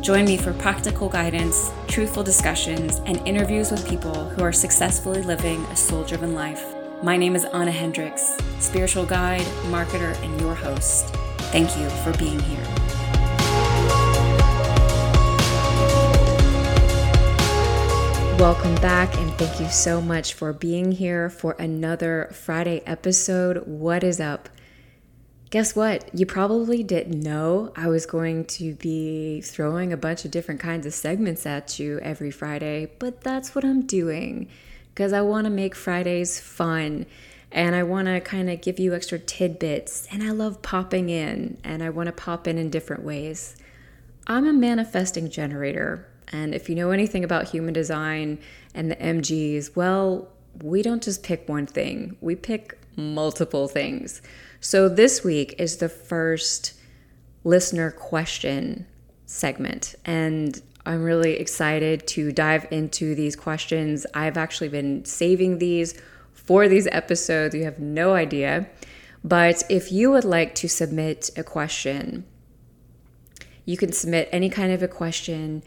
Join me for practical guidance, truthful discussions, and interviews with people who are successfully living a soul driven life. My name is Anna Hendricks, spiritual guide, marketer, and your host. Thank you for being here. Welcome back, and thank you so much for being here for another Friday episode. What is up? Guess what? You probably didn't know I was going to be throwing a bunch of different kinds of segments at you every Friday, but that's what I'm doing because I want to make Fridays fun and I want to kind of give you extra tidbits. And I love popping in, and I want to pop in in different ways. I'm a manifesting generator. And if you know anything about human design and the MGs, well, we don't just pick one thing, we pick multiple things. So this week is the first listener question segment. And I'm really excited to dive into these questions. I've actually been saving these for these episodes. You have no idea. But if you would like to submit a question, you can submit any kind of a question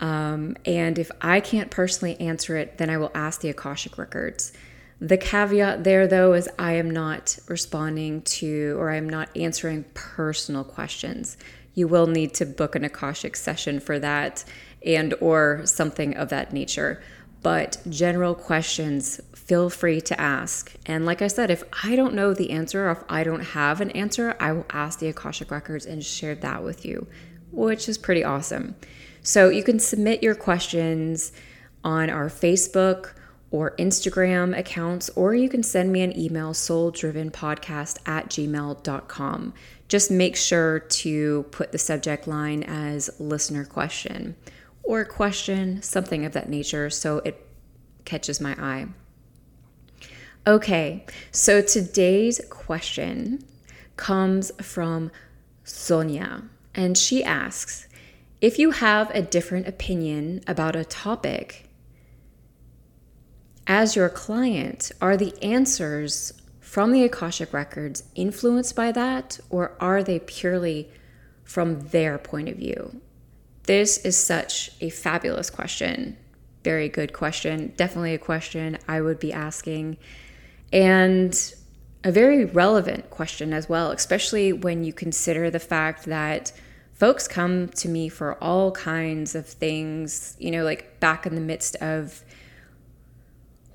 um, and if I can't personally answer it, then I will ask the Akashic Records. The caveat there, though, is I am not responding to or I am not answering personal questions. You will need to book an Akashic session for that and or something of that nature. But general questions, feel free to ask. And like I said, if I don't know the answer or if I don't have an answer, I will ask the Akashic Records and share that with you, which is pretty awesome. So you can submit your questions on our Facebook or Instagram accounts, or you can send me an email, souldrivenpodcast at gmail.com. Just make sure to put the subject line as listener question or question, something of that nature, so it catches my eye. Okay, so today's question comes from Sonia, and she asks if you have a different opinion about a topic, as your client, are the answers from the Akashic Records influenced by that, or are they purely from their point of view? This is such a fabulous question. Very good question. Definitely a question I would be asking. And a very relevant question as well, especially when you consider the fact that folks come to me for all kinds of things, you know, like back in the midst of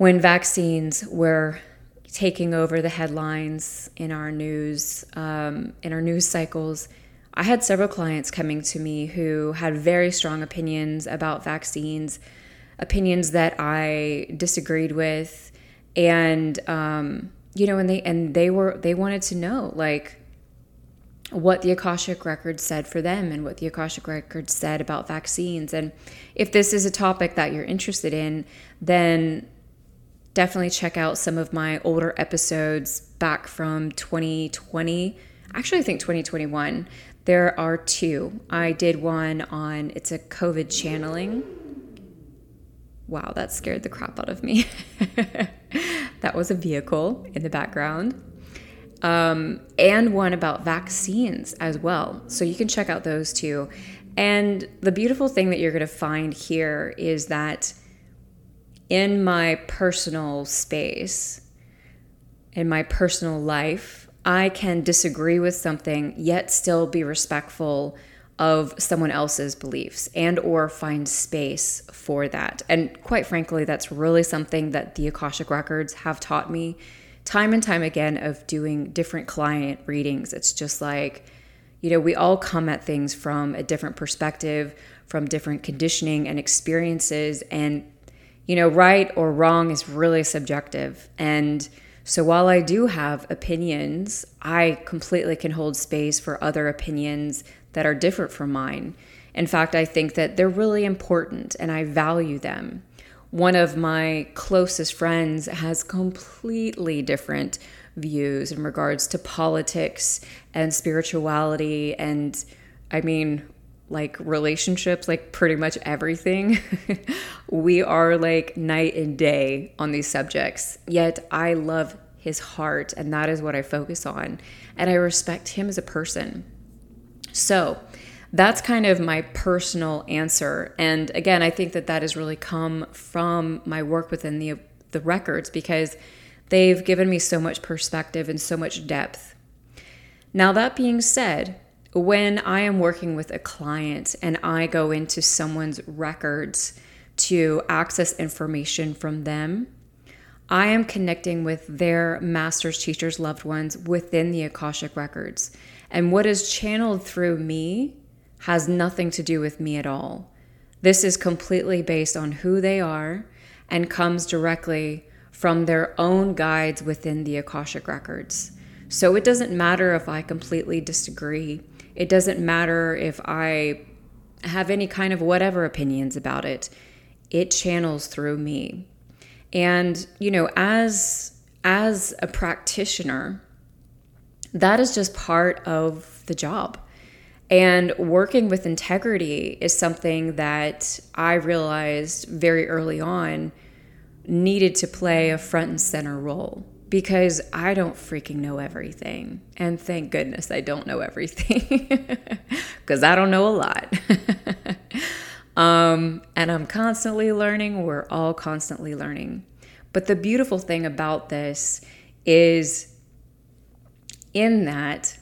when vaccines were taking over the headlines in our news, um, in our news cycles. I had several clients coming to me who had very strong opinions about vaccines, opinions that I disagreed with, and um, you know, and they and they were they wanted to know like what the Akashic Records said for them and what the Akashic Records said about vaccines. And if this is a topic that you're interested in, then definitely check out some of my older episodes back from 2020. Actually, I think 2021. There are two. I did one on it's a COVID channeling. Wow, that scared the crap out of me. that was a vehicle in the background um, and one about vaccines as well. So you can check out those two. And the beautiful thing that you're going to find here is that in my personal space, in my personal life, I can disagree with something yet still be respectful of someone else's beliefs and or find space for that. And quite frankly, that's really something that the Akashic records have taught me time and time again of doing different client readings. It's just like, you know, we all come at things from a different perspective, from different conditioning and experiences. And, you know, right or wrong is really subjective. And so while I do have opinions, I completely can hold space for other opinions that are different from mine. In fact, I think that they're really important and I value them. one of my closest friends has completely different views in regards to politics and spirituality and I mean like relationships, like pretty much everything. we are like night and day on these subjects. Yet I love his heart, and that is what I focus on. And I respect him as a person. So that's kind of my personal answer. And again, I think that that has really come from my work within the, the records because they've given me so much perspective and so much depth. Now, that being said, when I am working with a client and I go into someone's records to access information from them, I am connecting with their masters, teachers, loved ones within the Akashic records. And what is channeled through me has nothing to do with me at all. This is completely based on who they are and comes directly from their own guides within the Akashic records. So it doesn't matter if I completely disagree it doesn't matter if I have any kind of whatever opinions about it. It channels through me. And, you know, as as a practitioner, that is just part of the job. And working with integrity is something that I realized very early on needed to play a front and center role because I don't freaking know everything. And thank goodness I don't know everything because I don't know a lot. um, and I'm constantly learning. We're all constantly learning. But the beautiful thing about this is in that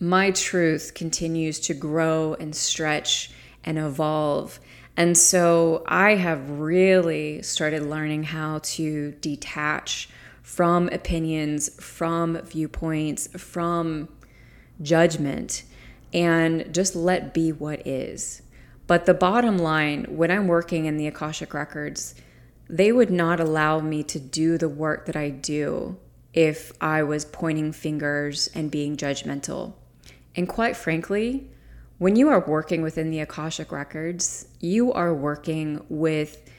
my truth continues to grow and stretch and evolve. And so I have really started learning how to detach from opinions, from viewpoints, from judgment, and just let be what is. But the bottom line, when I'm working in the Akashic Records, they would not allow me to do the work that I do if I was pointing fingers and being judgmental. And quite frankly, when you are working within the Akashic Records, you are working with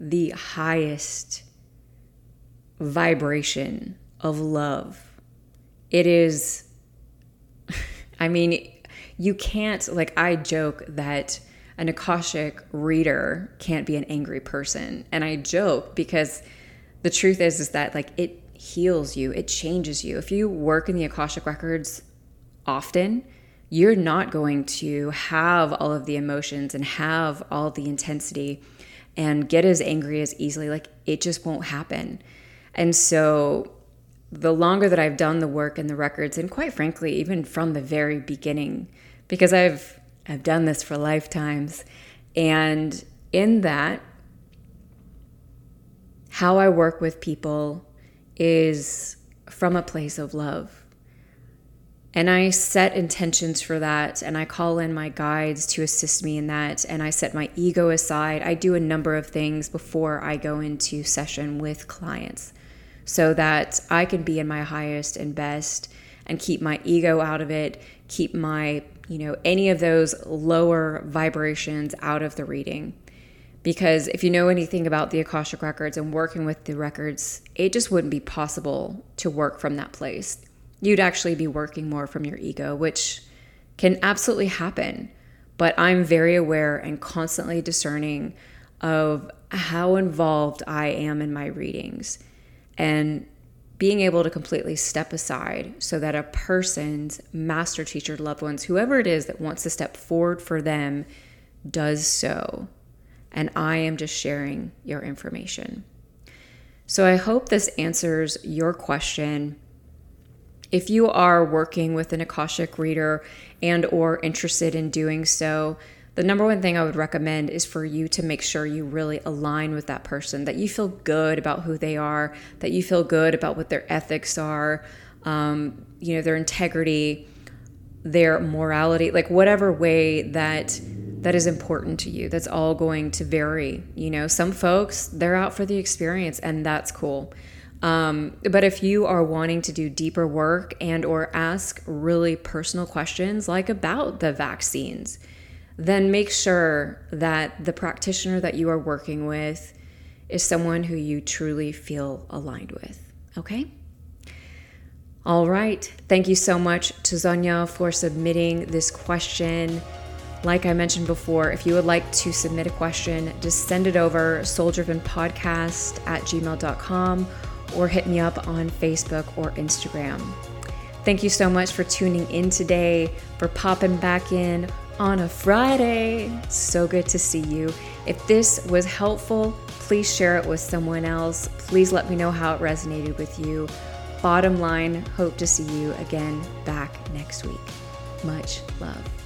the highest vibration of love. It is, I mean, you can't, like, I joke that an Akashic reader can't be an angry person. And I joke because the truth is, is that, like, it heals you, it changes you. If you work in the Akashic records often, you're not going to have all of the emotions and have all the intensity and get as angry as easily. Like, it just won't happen. And so the longer that I've done the work and the records, and quite frankly, even from the very beginning, because I've I've done this for lifetimes, and in that, how I work with people is from a place of love. And I set intentions for that, and I call in my guides to assist me in that, and I set my ego aside. I do a number of things before I go into session with clients so that I can be in my highest and best and keep my ego out of it, keep my, you know, any of those lower vibrations out of the reading. Because if you know anything about the Akashic records and working with the records, it just wouldn't be possible to work from that place. You'd actually be working more from your ego, which can absolutely happen. But I'm very aware and constantly discerning of how involved I am in my readings and being able to completely step aside so that a person's master teacher, loved ones, whoever it is that wants to step forward for them, does so. And I am just sharing your information. So I hope this answers your question. If you are working with an Akashic reader and or interested in doing so, the number one thing I would recommend is for you to make sure you really align with that person, that you feel good about who they are, that you feel good about what their ethics are, um, you know, their integrity, their morality, like whatever way that that is important to you. That's all going to vary. You know, some folks they're out for the experience, and that's cool. Um, but if you are wanting to do deeper work and or ask really personal questions like about the vaccines then make sure that the practitioner that you are working with is someone who you truly feel aligned with. Okay? All right. Thank you so much to Sonia for submitting this question. Like I mentioned before, if you would like to submit a question, just send it over souldrivenpodcast at gmail.com or hit me up on Facebook or Instagram. Thank you so much for tuning in today, for popping back in on a Friday. So good to see you. If this was helpful, please share it with someone else. Please let me know how it resonated with you. Bottom line, hope to see you again back next week. Much love.